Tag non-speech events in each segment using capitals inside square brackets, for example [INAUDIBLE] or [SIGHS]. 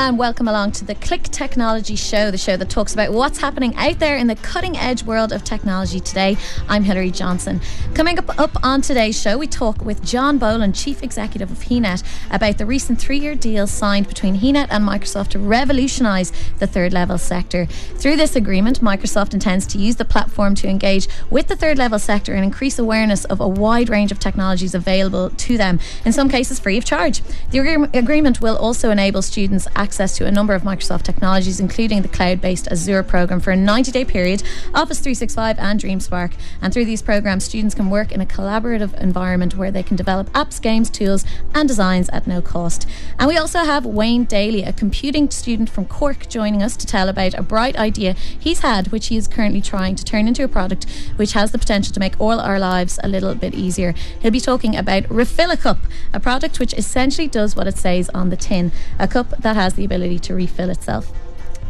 and welcome along to the Click Technology Show, the show that talks about what's happening out there in the cutting edge world of technology today. I'm Hilary Johnson. Coming up, up on today's show, we talk with John Boland, Chief Executive of HeNet, about the recent three year deal signed between HeNet and Microsoft to revolutionise the third level sector. Through this agreement, Microsoft intends to use the platform to engage with the third level sector and increase awareness of a wide range of technologies available to them, in some cases free of charge. The agreement will also enable students access to a number of Microsoft technologies, including the cloud based Azure program for a 90 day period, Office 365 and DreamSpark. And through these programs, students can work in a collaborative environment where they can develop apps, games, tools, and designs at no cost. And we also have Wayne Daly, a computing student from Cork, joining us to tell about a bright idea he's had, which he is currently trying to turn into a product which has the potential to make all our lives a little bit easier. He'll be talking about Refill a Cup, a product which essentially does what it says on the tin a cup that has the ability to refill itself.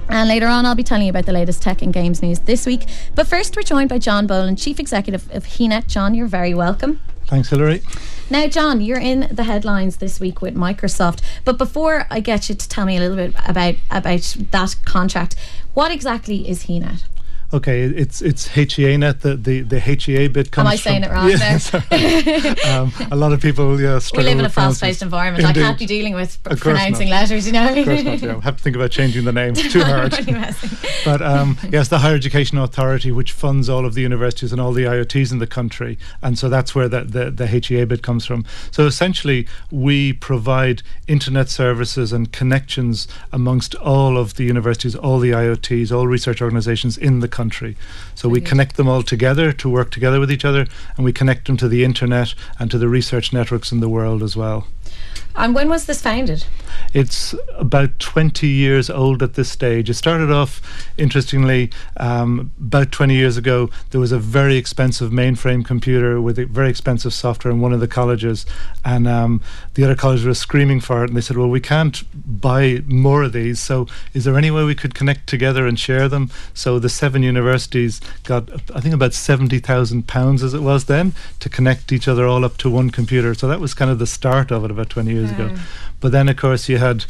And later on, I'll be telling you about the latest tech and games news this week. But first, we're joined by John Boland, Chief Executive of HeNet. John, you're very welcome. Thanks, Hilary. Now, John, you're in the headlines this week with Microsoft. But before I get you to tell me a little bit about about that contract, what exactly is HeNet? Okay, it's it's HEAnet. The, the the HEA bit comes. Am I saying from, it wrong [LAUGHS] yeah, um, a lot of people yeah, We live in a fast-paced environment. Indeed. I can't be dealing with pronouncing not. letters. You know. Of course not. Yeah. Have to think about changing the name. It's [LAUGHS] too hard. but um, [LAUGHS] yes, the Higher Education Authority, which funds all of the universities and all the IoTs in the country, and so that's where the the, the HEA bit comes from. So essentially, we provide internet services and connections amongst all of the universities, all the IoTs, all research organisations in the country. So we connect them all together to work together with each other, and we connect them to the internet and to the research networks in the world as well. And when was this founded? It's about 20 years old at this stage. It started off, interestingly, um, about 20 years ago. There was a very expensive mainframe computer with very expensive software in one of the colleges, and um, the other colleges were screaming for it. And they said, "Well, we can't buy more of these. So, is there any way we could connect together and share them?" So the seven universities got, I think, about 70,000 pounds as it was then to connect each other all up to one computer. So that was kind of the start of it about 20 years ago. But then, of course, you had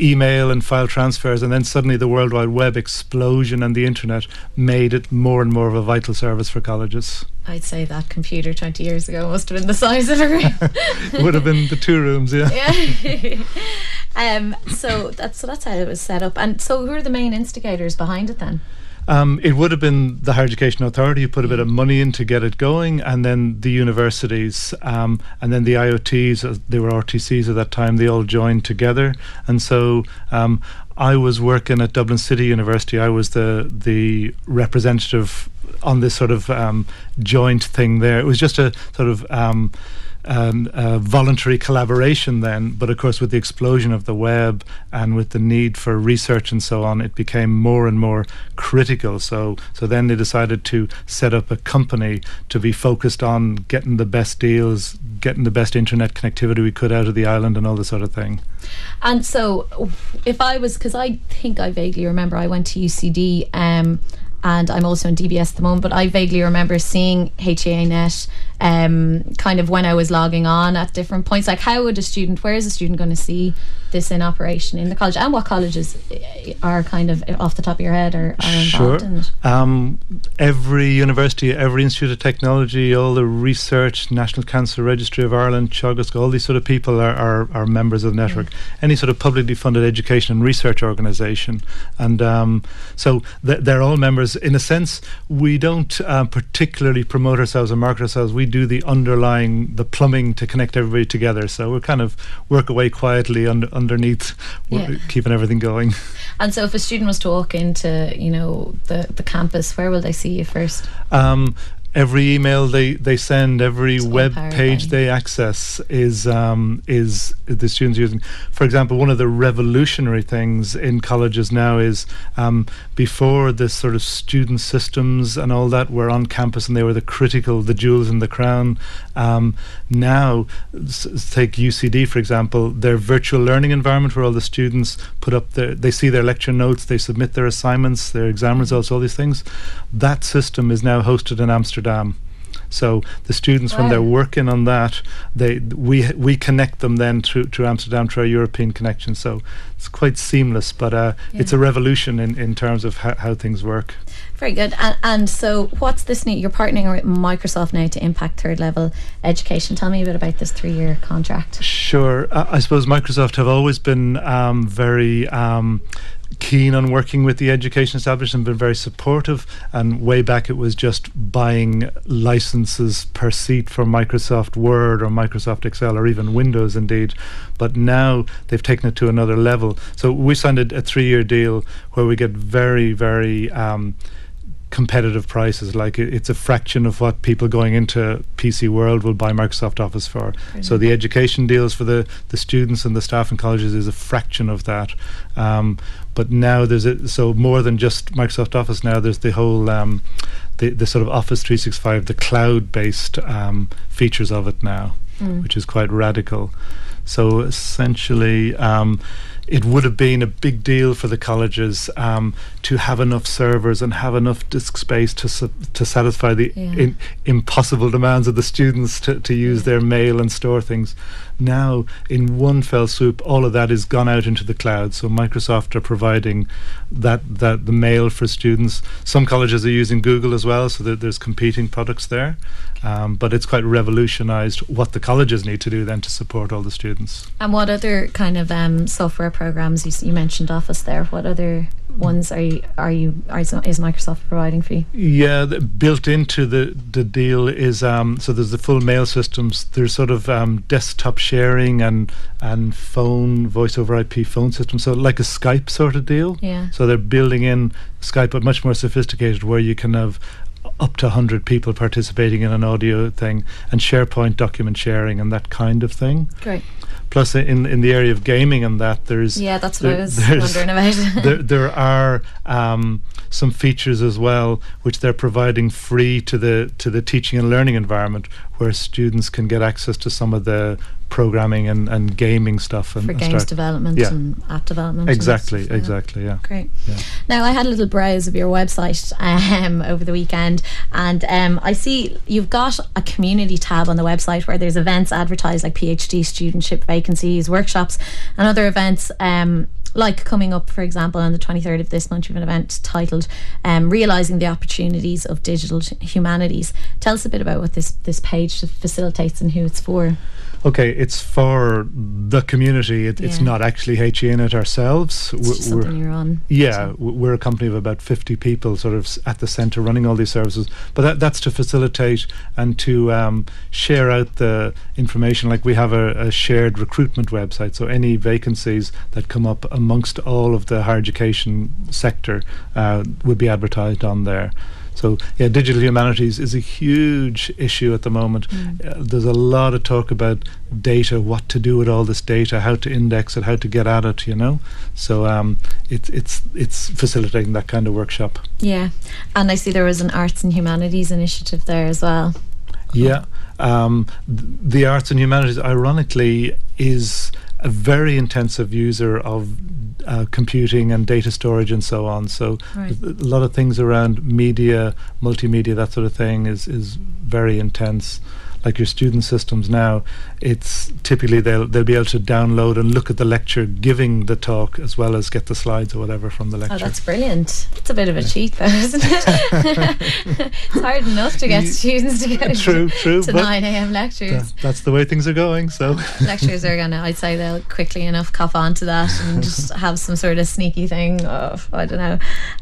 email and file transfers, and then suddenly the World Wide Web explosion and the internet made it more and more of a vital service for colleges. I'd say that computer 20 years ago must have been the size of a room. [LAUGHS] it would have been the two rooms, yeah. yeah. [LAUGHS] um, so that's so that's how it was set up. And so, who are the main instigators behind it then? Um, it would have been the Higher Education Authority who put a bit of money in to get it going, and then the universities, um, and then the IoTs, uh, they were RTCs at that time, they all joined together. And so um, I was working at Dublin City University, I was the, the representative on this sort of um, joint thing there. It was just a sort of um, voluntary collaboration then. But of course, with the explosion of the web and with the need for research and so on, it became more and more critical. So, so then they decided to set up a company to be focused on getting the best deals, getting the best internet connectivity we could out of the island, and all this sort of thing. And so, if I was, because I think I vaguely remember I went to UCD. Um, and I'm also in DBS at the moment, but I vaguely remember seeing HEAnet um, kind of when I was logging on at different points. Like, how would a student, where is a student going to see this in operation in the college? And what colleges are kind of off the top of your head are, are involved sure. in it? Um, every university, every Institute of Technology, all the research, National Cancer Registry of Ireland, Teagasc, all these sort of people are, are, are members of the network. Yeah. Any sort of publicly funded education and research organisation. And um, so th- they're all members. In a sense, we don't uh, particularly promote ourselves or market ourselves. We do the underlying, the plumbing to connect everybody together. So we kind of work away quietly under, underneath, yeah. keeping everything going. [LAUGHS] And so, if a student was to walk into, you know, the the campus, where will they see you first? Um, every email they, they send, every it's web page they access is um, is the students using. For example, one of the revolutionary things in colleges now is um, before this sort of student systems and all that were on campus and they were the critical, the jewels in the crown. Um, now, s- take UCD for example, their virtual learning environment where all the students put up their, they see their lecture notes, they submit their assignments, their exam results, all these things. That system is now hosted in Amsterdam. So the students, wow. when they're working on that, they we we connect them then to, through Amsterdam through our European connection. So it's quite seamless, but uh, yeah. it's a revolution in, in terms of how, how things work. Very good. And, and so, what's this new? You're partnering with Microsoft now to impact third level education. Tell me a bit about this three year contract. Sure. Uh, I suppose Microsoft have always been um, very um, keen on working with the education establishment, been very supportive. And way back, it was just buying licenses per seat for Microsoft Word or Microsoft Excel or even Windows, indeed. But now they've taken it to another level. So we signed a, a three year deal where we get very, very um, competitive prices. Like it's a fraction of what people going into PC World will buy Microsoft Office for. Brilliant. So the education deals for the the students and the staff in colleges is a fraction of that. Um, but now there's a, so more than just Microsoft Office. Now there's the whole um, the the sort of Office 365, the cloud based um, features of it now, mm. which is quite radical. So essentially. Um, it would have been a big deal for the colleges um, to have enough servers and have enough disk space to su- to satisfy the yeah. in, impossible demands of the students to, to use yeah. their mail and store things. Now, in one fell swoop, all of that is gone out into the cloud. So Microsoft are providing that that the mail for students. Some colleges are using Google as well, so there's competing products there. Um, but it's quite revolutionised what the colleges need to do then to support all the students. And what other kind of um, software programs you, you mentioned Office there? What other ones are you are you are, is Microsoft providing for you? Yeah, the, built into the the deal is um, so there's the full mail systems. There's sort of um, desktop sharing and and phone voice over IP phone system. So like a Skype sort of deal. Yeah. So they're building in Skype, but much more sophisticated, where you can have up to 100 people participating in an audio thing and SharePoint document sharing and that kind of thing. Great. Plus, in, in the area of gaming and that, there's yeah, that's what there, I was [LAUGHS] wondering about. [LAUGHS] there, there are um, some features as well which they're providing free to the to the teaching and learning environment, where students can get access to some of the programming and, and gaming stuff and for games start, development yeah. and app development. Exactly, stuff, exactly, yeah. Great. Yeah. Now I had a little browse of your website um, [LAUGHS] over the weekend, and um, I see you've got a community tab on the website where there's events advertised like PhD studentship vacancies, workshops, and other events. Um, like coming up, for example, on the 23rd of this month, you have an event titled um, Realising the Opportunities of Digital Humanities. Tell us a bit about what this, this page facilitates and who it's for okay, it's for the community. It, yeah. It's not actually HEAnet ourselves. It's we're, something you're on. Yeah, so. we're a company of about 50 people sort of at the centre running all these services. But that, that's to facilitate and to um, share out the information. Like we have a, a, shared recruitment website, so any vacancies that come up amongst all of the higher education sector uh, would be advertised on there. So, yeah, digital humanities is a huge issue at the moment. Mm. Uh, there's a lot of talk about data, what to do with all this data, how to index it, how to get at it. You know, so um, it's it's it's facilitating that kind of workshop. Yeah, and I see there was an arts and humanities initiative there as well. Yeah, um, the arts and humanities, ironically, is a very intensive user of uh, computing and data storage and so on. So right. a lot of things around media, multimedia, that sort of thing is is very intense like your student systems now, it's typically they'll they'll be able to download and look at the lecture giving the talk as well as get the slides or whatever from the oh, lecture. Oh, that's brilliant. It's a bit of a yeah. cheat though, isn't it? [LAUGHS] it's hard enough to get students to true, true, to 9 a.m. lectures. that's the way things are going. So [LAUGHS] lectures are gonna, I'd say they'll quickly enough cop onto that and [LAUGHS] just have some sort of sneaky thing of I don't know.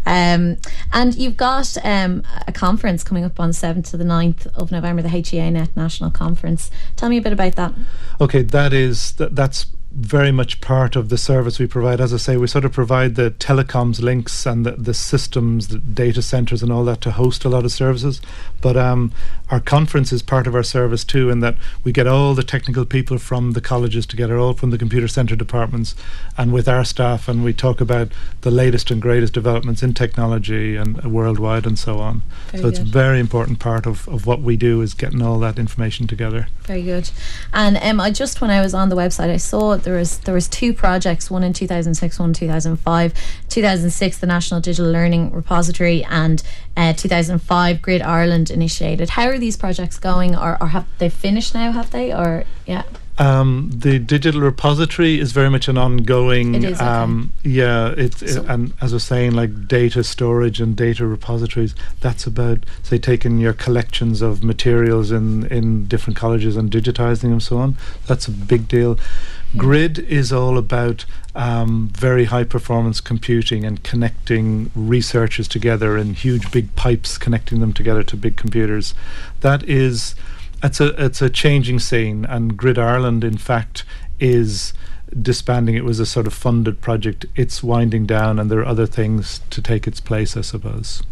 Um, and you've got um, a conference coming up on the 7th to the 9th of November, the HEA Net National Conference. Tell me a bit about that. Okay, that is that, that's very much part of the service we provide. As I say, we sort of provide the telecoms links and the, the systems, the data centers, and all that to host a lot of services. But um, our conference is part of our service too, in that we get all the technical people from the colleges together, all from the computer center departments, and with our staff, and we talk about the latest and greatest developments in technology and uh, worldwide and so on. Very so it's a very important part of, of what we do is getting all that information together. Very good. And um, I just when I was on the website, I saw there was there was two projects, one in 2006, one in 2005. 2006, the National Digital Learning Repository, and uh, 2005, Grid Ireland initiated. How are these projects going, or, or have they finished now? Have they, or yeah? Um, the digital repository is very much an ongoing. It is, okay. um, yeah, it's it, and as I was saying, like data storage and data repositories. That's about say taking your collections of materials in in different colleges and digitizing them, so on. That's a big deal. Grid is all about um, very high performance computing and connecting researchers together in huge big pipes, connecting them together to big computers. That is it's a it's a changing scene, and Grid Ireland, in fact, is disbanding. It was a sort of funded project. It's winding down, and there are other things to take its place, I suppose.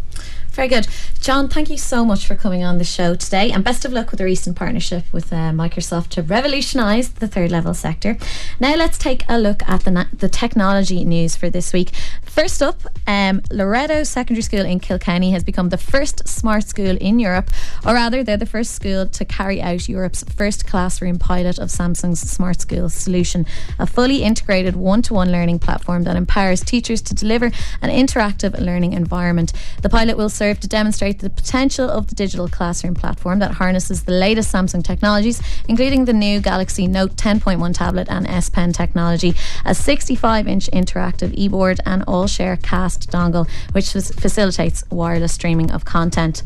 Very good. John, thank you so much for coming on the show today and best of luck with the recent partnership with uh, Microsoft to revolutionise the third level sector. Now let's take a look at the, na- the technology news for this week. First up, um, Loreto Secondary School in Kilkenny has become the first smart school in Europe, or rather, they're the first school to carry out Europe's first classroom pilot of Samsung's Smart School solution, a fully integrated one to one learning platform that empowers teachers to deliver an interactive learning environment. The pilot will serve serve to demonstrate the potential of the digital classroom platform that harnesses the latest Samsung technologies, including the new Galaxy Note 10.1 tablet and S Pen technology, a 65 inch interactive e board, and all share cast dongle, which facilitates wireless streaming of content.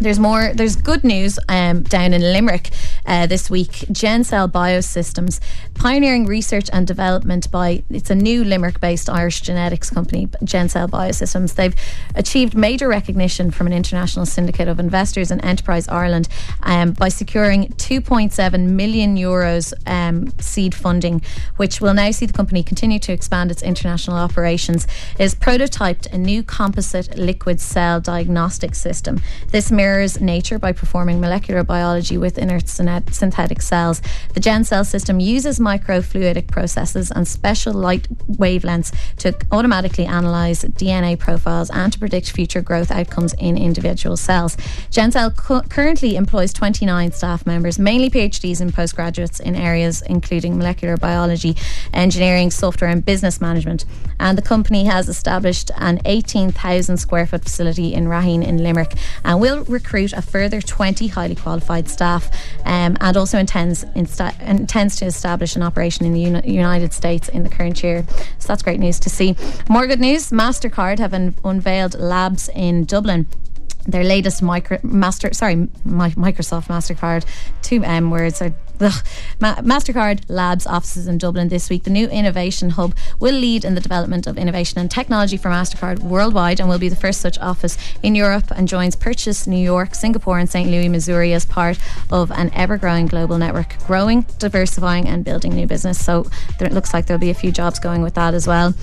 There's more. There's good news um, down in Limerick uh, this week. Gencell Biosystems, pioneering research and development by it's a new Limerick-based Irish genetics company, Gencell Biosystems. They've achieved major recognition from an international syndicate of investors in Enterprise Ireland um, by securing 2.7 million euros um, seed funding, which will now see the company continue to expand its international operations. It has prototyped a new composite liquid cell diagnostic system. This mirrors nature by performing molecular biology with inert synthetic cells. The Gencell system uses microfluidic processes and special light wavelengths to automatically analyze DNA profiles and to predict future growth outcomes in individual cells. Gencell cu- currently employs 29 staff members, mainly PhDs and postgraduates in areas including molecular biology, engineering, software, and business management. And the company has established an 18,000 square foot facility in Raheen in Limerick and will recruit a further 20 highly qualified staff um, and also intends, insta- intends to establish an operation in the Uni- United States in the current year. So that's great news to see. More good news MasterCard have un- unveiled labs in Dublin their latest micro, master sorry Microsoft Mastercard two M words are ugh, Mastercard Labs offices in Dublin this week. The new innovation hub will lead in the development of innovation and technology for Mastercard worldwide and will be the first such office in Europe and joins Purchase New York, Singapore, and St. Louis, Missouri as part of an ever-growing global network, growing, diversifying, and building new business. So it looks like there'll be a few jobs going with that as well.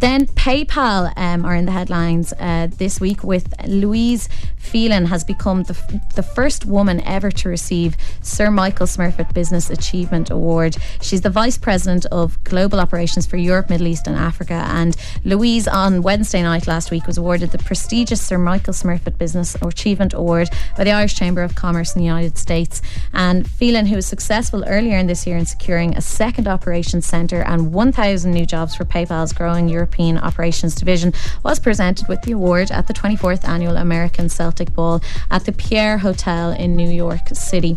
Then PayPal um, are in the headlines uh, this week with Louise Phelan has become the, f- the first woman ever to receive Sir Michael Smurfit Business Achievement Award. She's the Vice President of Global Operations for Europe, Middle East and Africa. And Louise on Wednesday night last week was awarded the prestigious Sir Michael Smurfit Business Achievement Award by the Irish Chamber of Commerce in the United States. And Phelan, who was successful earlier in this year in securing a second operations centre and 1,000 new jobs for PayPal's growing Europe European Operations Division, was presented with the award at the 24th Annual American Celtic Ball at the Pierre Hotel in New York City.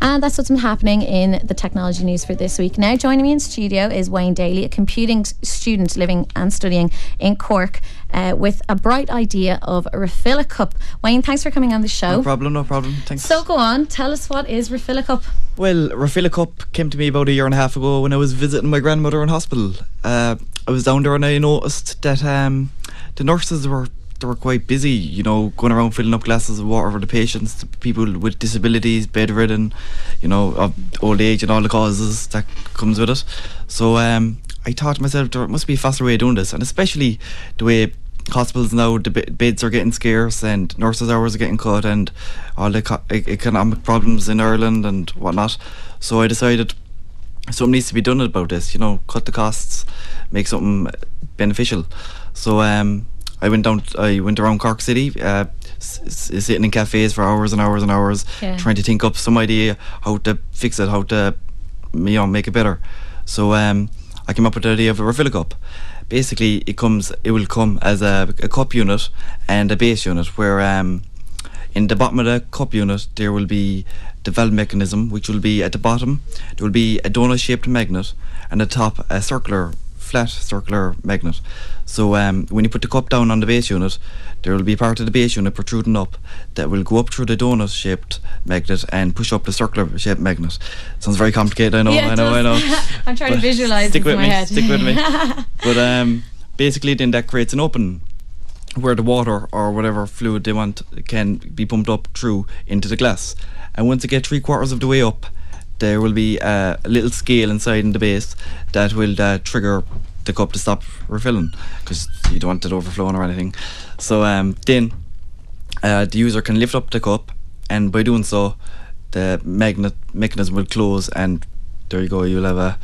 And that's what's been happening in the technology news for this week. Now, joining me in studio is Wayne Daly, a computing student living and studying in Cork, uh, with a bright idea of Refill a Cup. Wayne, thanks for coming on the show. No problem, no problem. Thanks. So, go on, tell us what is Refill a Cup? Well, Refill a Cup came to me about a year and a half ago when I was visiting my grandmother in hospital. Uh, I was down there and I noticed that um, the nurses were they were quite busy, you know, going around filling up glasses of water for the patients, the people with disabilities, bedridden, you know, of old age and all the causes that comes with it. So um, I thought to myself, there must be a faster way of doing this, and especially the way hospitals now the beds are getting scarce and nurses hours are getting cut and all the co- economic problems in Ireland and whatnot. So I decided something needs to be done about this. You know, cut the costs, make something beneficial. So um, I went down. I went around Cork City, uh, s- sitting in cafes for hours and hours and hours, yeah. trying to think up some idea how to fix it, how to you know make it better. So um, I came up with the idea of a refill cup. Basically, it comes it will come as a, a cup unit and a base unit where. Um, in the bottom of the cup unit, there will be the valve mechanism, which will be at the bottom. There will be a donut shaped magnet, and the top, a circular, flat circular magnet. So um, when you put the cup down on the base unit, there will be part of the base unit protruding up that will go up through the donut shaped magnet and push up the circular shaped magnet. Sounds very complicated, I know, Yeah, I know, I know. [LAUGHS] I'm trying to But visualize stick with my me, head. Stick with me. [LAUGHS] but um, basically, then that creates an open where the water or whatever fluid they want can be pumped up through into the glass. And once it gets three quarters of the way up, there will be a little scale inside in the base that will uh, trigger the cup to stop refilling because you don't want it overflowing or anything. So um, then uh, the user can lift up the cup, and by doing so, the magnet mechanism will close, and there you go. You'll have a,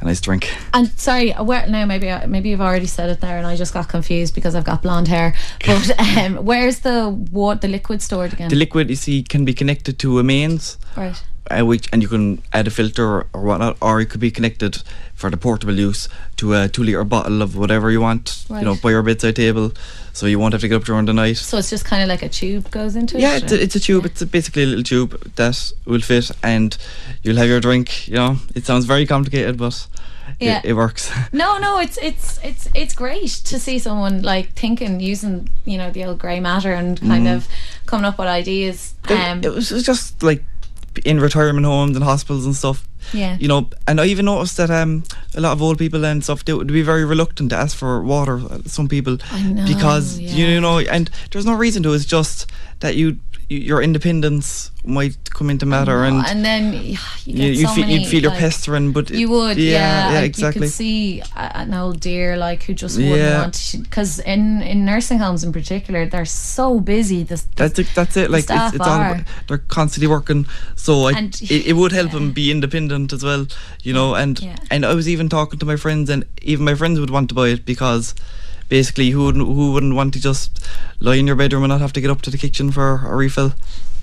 a nice drink. And sorry, where no, maybe I- maybe you've already said it there, and I just got confused because I've got blonde hair. [LAUGHS] But um, where's the what the liquid stored again? The liquid you see can be connected to a mains, right. Uh, which and you can add a filter or whatnot, or it could be connected for the portable use to a two liter bottle of whatever you want, you know, Right. by your bedside table, so you won't have to get up during the night. So it's just kind of like a tube goes into Yeah, it. it's a, it's a tube. It's a, basically a little tube that will fit, and you'll have your drink. You know, it sounds very complicated, but Yeah. it, it works. [LAUGHS] No, no, it's it's it's it's great to see someone like thinking using you know the old grey matter and kind of coming up with ideas. Um, Mm. it, it was just like in retirement homes and hospitals and stuff. yeah, You know, and I even noticed that um, a lot of old people and stuff they would be very reluctant to ask for water. uh, Some people I know, because yeah. you know, and there's no reason to. It's just that you your independence might come into matter, oh, and, and then you, you, so feel many, you'd feel you're like, pestering, but You would, yeah, yeah. yeah, like, exactly. You could see an old dear like who just wouldn't Yeah. want because in in nursing homes in particular, they're so busy. This, this That's it. That's it. Like it's, it's all about, they're constantly working, so I, And- it, it would help yeah. them be independent as well, you know. And Yeah. and I was even talking to my friends, and even my friends would want to buy it because basically, who wouldn't who wouldn't want to just lie in your bedroom and not have to get up to the kitchen for a refill?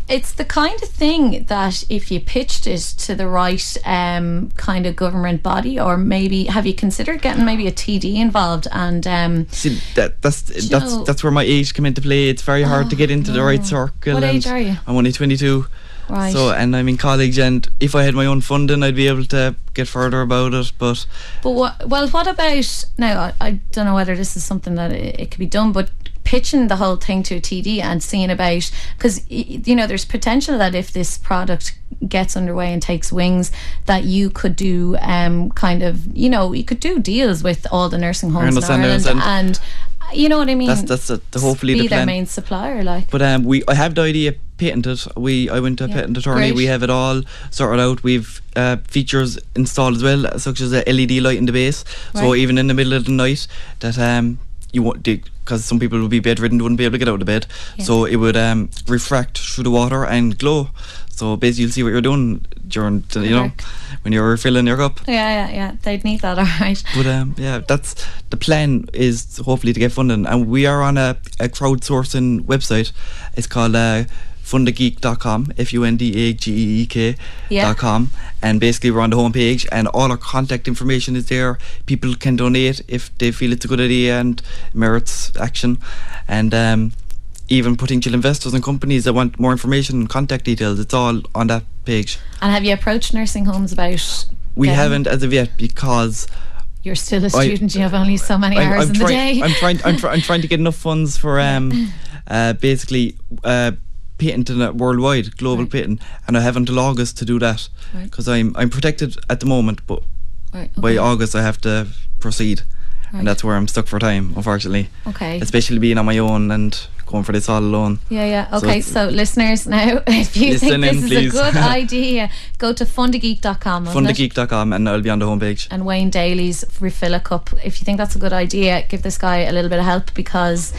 it's the kind of thing that if you pitched it to the right um, kind of government body, or maybe have you considered getting maybe a TD involved and um, See, that that's that's know- that's where my age come into play. It's very hard to get into the right circle. What age are you? I'm only 22. Right? So and I'm in college, and if I had my own funding, I'd be able to get further about it. But But what? Well, what about now? I, I don't know whether this is something that it, it could be done, but pitching the whole thing to a TD and seeing about because you know there's potential that if this product gets underway and takes wings, that you could do um kind of you know you could do deals with all the nursing homes in Ireland and. You know what I mean? that's that's a, hopefully be the their main supplier, like. But um, we I have the idea patented. We I went to a Yeah, patent attorney. great. We have it all sorted out. We've uh, features installed as well, such as a LED light in the base. So even in the middle of the night, that um you won't because some people would be bedridden, wouldn't be able to get out of bed. Yeah. So it would um refract through the water and glow. So basically, you'll see what you're doing during the, you know when you're refilling your cup. yeah, yeah, yeah. They'd need that, [LAUGHS] all right. But um, yeah, that's the plan is hopefully to get funding, and we are on a, a crowdsourcing website. It's called uh, fundageek.com, f u n d a g e e k Yeah. dot com, and basically we're on the homepage, and all our contact information is there. People can donate if they feel it's a good idea and merits action, and um, even potential investors and companies that want more information and contact details. It's all on that page. And have you approached nursing homes about? We getting- haven't as of yet because You're still a student. you have only so many I'm, hours I'm in trying, the day. I'm trying. I'm, try, I'm trying to get enough funds for um, [LAUGHS] uh, basically uh, patenting it uh, worldwide, global Right. patent, and I have until August to do that Right. because I'm I'm protected at the moment, but Right, by. August I have to proceed, Right. and that's where I'm stuck for time, unfortunately. Okay. Especially being on my own and going for this all alone. Yeah, yeah. Okay, it's- so, listeners, [LAUGHS] now if you think this is please. a good [LAUGHS] idea, go to fundageek.com. Fundageek.com, and I'll be on the homepage. And Wayne Daly's refill a cup. If you think that's a good idea, give this guy a little bit of help because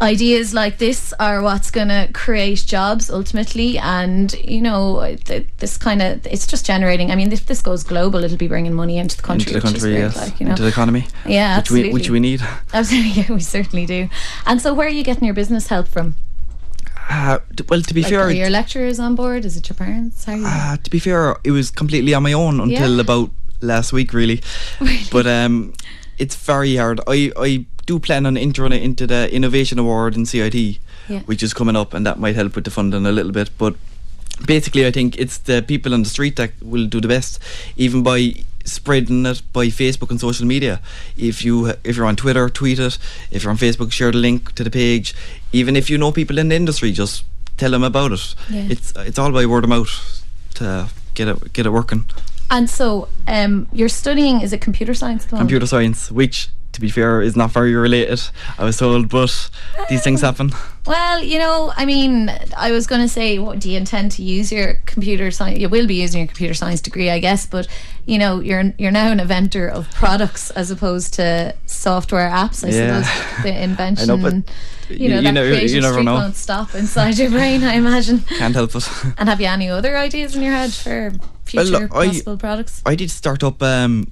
ideas like this are what's going to create jobs ultimately. And you know, th- this kind of it's just generating. I mean, if this goes global, it'll be bringing money into the country. Into the country, great, yes, like, you know. into the economy, yeah, which we absolutely. which we need. [LAUGHS] [LAUGHS] Absolutely, yeah, we certainly do. And so, where are you getting your business help from? Uh, well, to be Like, fair, are your lecturers on board? Is it your parents? How are you? uh, to be fair, it was completely on my own until Yeah. about last week, really. [LAUGHS] But um, it's very hard. I, I do plan on entering it into the Innovation Award in CIT, Yeah. which is coming up, and that might help with the funding a little bit. But basically, I think it's the people on the street that will do the best, even by spreading it by Facebook and social media. If you if you're on Twitter, tweet it. If you're on Facebook, share the link to the page. Even if you know people in the industry, just tell them about it. Yeah. It's it's all by word of mouth to get it get it working. And so, um, you're studying, is it computer science? Computer science, which to be fair is not very related, I was told, but these things happen. Well, you know, I mean, I was going to say, what do you intend to use your computer science? You will be using your computer science degree, I guess, but you know, you're you're now an inventor of products as opposed to software apps. I Yeah. suppose the invention, [LAUGHS] I know, but you you- know, you that you creative never know. won't stop inside your brain. I imagine. Can't help it. [LAUGHS] And have you any other ideas in your head for future look, I- possible products? I did start up um,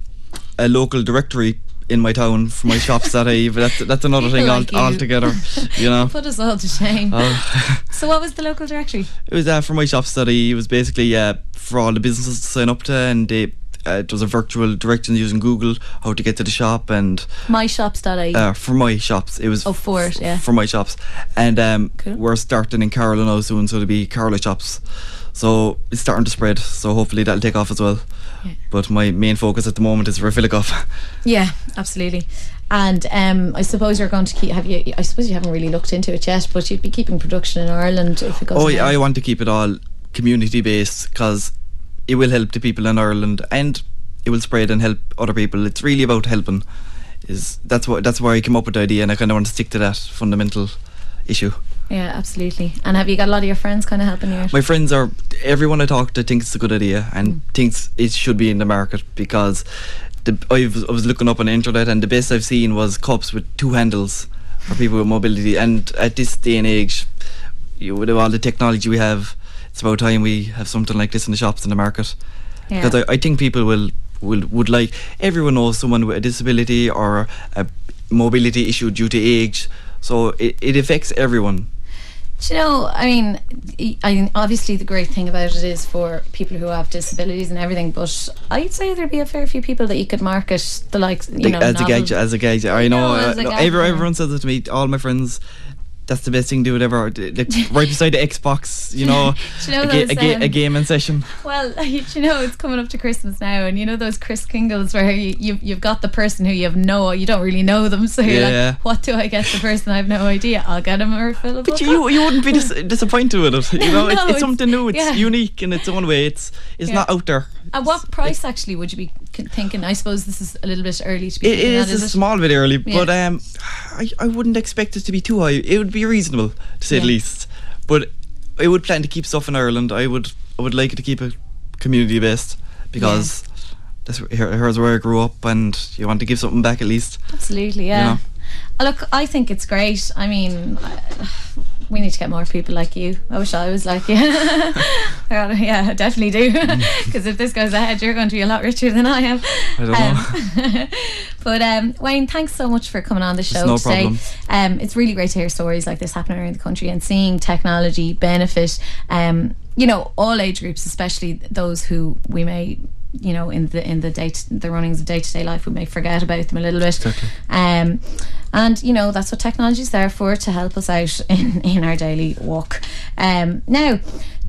a local directory in my town for my shops that I [LAUGHS] but that's that's another People thing all, you. altogether. You know. [LAUGHS] Put us all to shame. Uh, [LAUGHS] so, what was the local directory? it was uh, for my shops that I it was basically uh, for all the businesses to sign up to and they uh, it was a virtual directions using Google how to get to the shop and my Myshops.ie. uh, for my shops it was Oh, for it, yeah. for my shops and um, Cool. we're starting in Carlow now soon so there'll be Carlow shops so it's starting to spread so hopefully that'll take off as well Yeah. but my main focus at the moment is Refill a Cup [LAUGHS] Yeah, absolutely. And um, I suppose you're going to keep. Have you? I suppose you haven't really looked into it yet, but you'd be keeping production in Ireland if it goes. Oh, yeah. I want to keep it all community based because it will help the people in Ireland and it will spread and help other people. It's really about helping. Is that's what that's why I came up with the idea, and I kind of want to stick to that fundamental issue. Yeah, absolutely. And have you got a lot of your friends kind of helping you? out? My friends are everyone I talk to thinks it's a good idea and hmm. thinks it should be in the market because the, I was, I was looking up on the internet and the best I've seen was cups with two handles for people with mobility. And at this day and age, you with all the technology we have, it's about time we have something like this in the shops in the market. Yeah. Because I, I think people will, will would like everyone knows someone with a disability or a mobility issue due to age. So it, it affects everyone. Do you know, I mean, I mean, obviously the great thing about it is for people who have disabilities and everything, but I'd say there'd be a fair few people that you could market the likes, you know, as a gauge, as a gauge. I You know. know, uh, no, gauge, every- yeah. everyone says it to me. All my friends. That's the best thing to do. Whatever, like, [LAUGHS] right beside the Xbox. You know, [LAUGHS] you know a, ga- those, a, ga- a um, gaming session. Well, [LAUGHS] you know it's coming up to Christmas now, and you know those Chris Kingles where you, you've you've got the person who you have no, you don't really know them, so you're Yeah. like, what do I get the person I have no idea? I'll get him a refillable. But cup. you, you wouldn't be dis- disappointed with it. You know, No, it's, it's something new. It's yeah. unique in its own way. It's it's Yeah. not out there. At what price actually would you be thinking? I suppose this is a little bit early to be. It, it thinking a it? small bit early, but um, [SIGHS] I, I wouldn't expect it to be too high. It would be reasonable to say the least. But I would plan to keep stuff in Ireland. I would I would like to keep it community based because that's here, here's where I grew up, and you want to give something back at least. Absolutely, yeah. know? Uh, Look, I think it's great. I mean, I- we need to get more people like you. I wish I was like you. [LAUGHS] yeah, I definitely do. [LAUGHS] Because if this goes ahead, you're going to be a lot richer than I am. I don't know. [LAUGHS] but um, Wayne, thanks so much for coming on the show no today. problem. Um, it's really great to hear stories like this happening around the country and seeing technology benefit. Um, you know, all age groups, especially those who we may you know in the in the day the runnings of day to day life we may forget about them a little bit. Um and you know that's what technology is there for to help us out [LAUGHS] in in our daily walk. Um now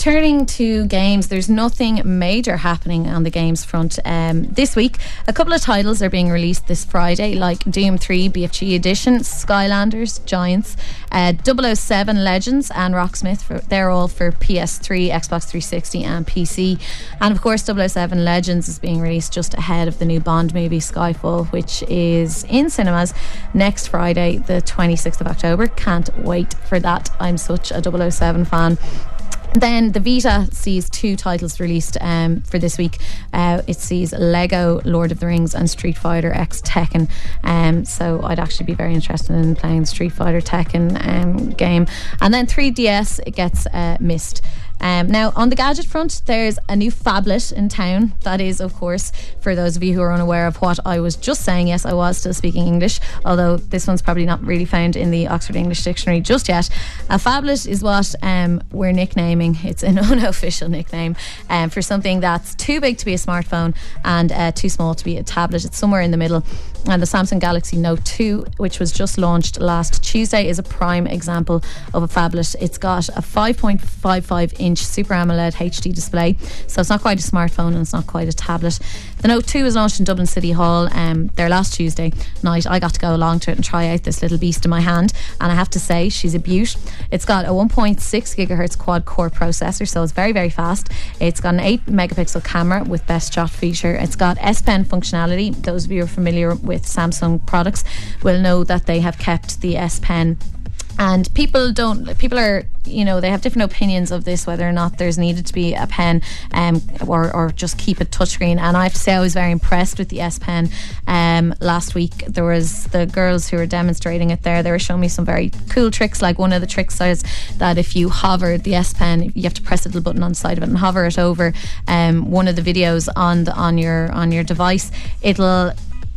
turning to games there's nothing major happening on the games front um this week. A couple of titles are being released this friday like doom 3 bfg edition skylanders giants uh 007 legends and rocksmith. For, they're all for ps3 xbox 360 and pc and of course 007 legends is being released just ahead of the new bond movie skyfall which is in cinemas next friday the 26th of october. Can't wait for that. I'm such a 007 fan then the Vita sees two titles released um, for this week. Uh, it sees Lego Lord of the Rings and Street Fighter X Tekken. Um, so I'd actually be very interested in playing Street Fighter Tekken um, game. And then 3DS it gets uh, Myst. Um, now, on the gadget front, there's a new phablet in town. That is, of course, for those of you who are unaware of what I was just saying, yes, I was still speaking English, although this one's probably not really found in the Oxford English Dictionary just yet. A phablet is what um, we're nicknaming, it's an [LAUGHS] unofficial nickname, um, for something that's too big to be a smartphone and uh, too small to be a tablet. It's somewhere in the middle. And the Samsung Galaxy Note 2, which was just launched last Tuesday, is a prime example of a phablet. It's got a 5.55 inch Super AMOLED HD display, so it's not quite a smartphone and it's not quite a tablet. The Note 2 was launched in Dublin City Hall um, there last Tuesday night. I got to go along to it and try out this little beast in my hand, and I have to say, she's a beaut. It's got a 1.6 gigahertz quad core processor, so it's very, very fast. It's got an 8 megapixel camera with best shot feature. It's got S Pen functionality. Those of you who are familiar with Samsung products will know that they have kept the S Pen and people don't people are you know they have different opinions of this whether or not there's needed to be a pen um, or, or just keep it touchscreen. And I have to say I was very impressed with the S Pen. Um, last week there was the girls who were demonstrating it there. They were showing me some very cool tricks like one of the tricks is that if you hover the S Pen you have to press a little button on the side of it and hover it over um, one of the videos on the on your on your device. It'll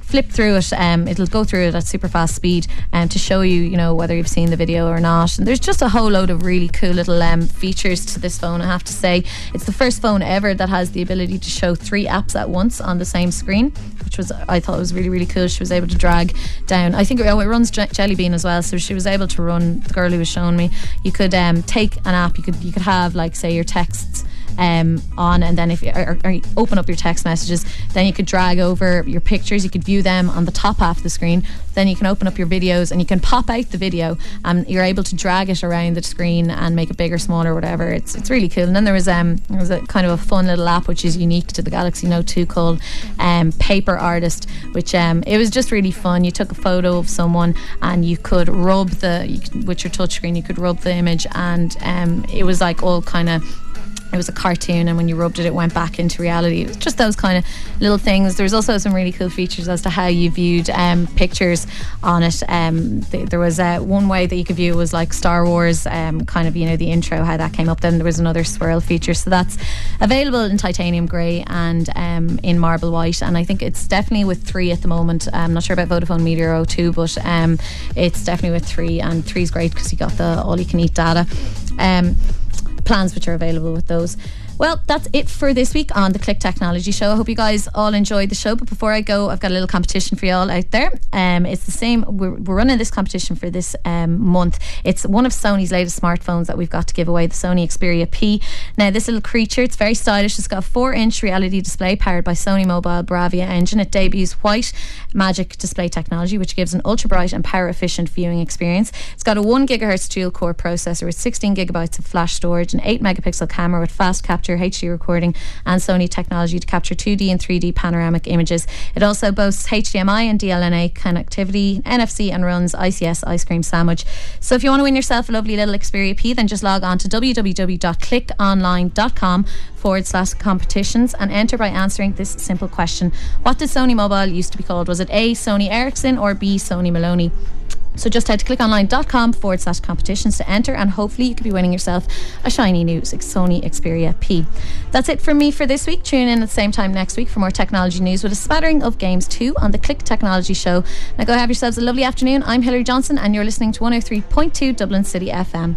flip through it. Um, it'll go through it at super fast speed um, to show you, you know, whether you've seen the video or not. And there's just a whole load of really cool little um, features to this phone. I have to say, it's the first phone ever that has the ability to show three apps at once on the same screen, which was I thought it was really really cool. She was able to drag down. I think oh, it runs Jelly Bean as well, so she was able to run. The girl who was showing me, you could um, take an app. You could you could have like say your texts um, on, and then if you or, or open up your text messages, then you could drag over your pictures. You could view them on the top half of the screen. Then you can open up your videos, and you can pop out the video, and you're able to drag it around the screen and make it bigger, smaller, whatever. It's it's really cool. And then there was um there was a kind of a fun little app which is unique to the Galaxy Note 2 called um, Paper Artist, which um it was just really fun. You took a photo of someone and you could rub the you could, with your touchscreen. You could rub the image, and um it was like all kind of it was a cartoon and when you rubbed it it went back into reality. It was just those kind of little things. There's also some really cool features as to how you viewed um, pictures on it. Um, th- there was uh, one way that you could view was like Star Wars um, kind of you know the intro how that came up. Then there was another swirl feature. So that's available in titanium grey and um, in marble white. And I think it's definitely with three at the moment. I'm not sure about Vodafone Meteor O2 but um, it's definitely with three. And three's great because you got the all you can eat data. Um, plans which are available with those. Well, that's it for this week on the Click Technology Show. I hope you guys all enjoyed the show. But before I go, I've got a little competition for you all out there. Um, it's the same. We're, we're running this competition for this um, month. It's one of Sony's latest smartphones that we've got to give away, the Sony Xperia P. Now, this little creature, it's very stylish. It's got a four-inch reality display powered by Sony Mobile Bravia engine. It debuts white magic display technology, which gives an ultra bright and power efficient viewing experience. It's got a one gigahertz dual core processor with 16 gigabytes of flash storage, an eight megapixel camera with fast capture capture, HD recording, and Sony technology to capture 2D and 3D panoramic images. It also boasts HDMI and DLNA connectivity, NFC, and runs ICS ice cream sandwich. So if you want to win yourself a lovely little Xperia P, then just log on to www.clickonline.com forward slash competitions and enter by answering this simple question. What did Sony Mobile used to be called? Was it A, Sony Ericsson, or B, Sony Maloney? So just head to clickonline.com forward slash competitions to enter, and hopefully you could be winning yourself a shiny new Sony Xperia P. That's it from me for this week. Tune in at the same time next week for more technology news with a spattering of games too on the Click Technology Show. Now go have yourselves a lovely afternoon. I'm Hilary Johnson, and you're listening to 103.2 Dublin City FM.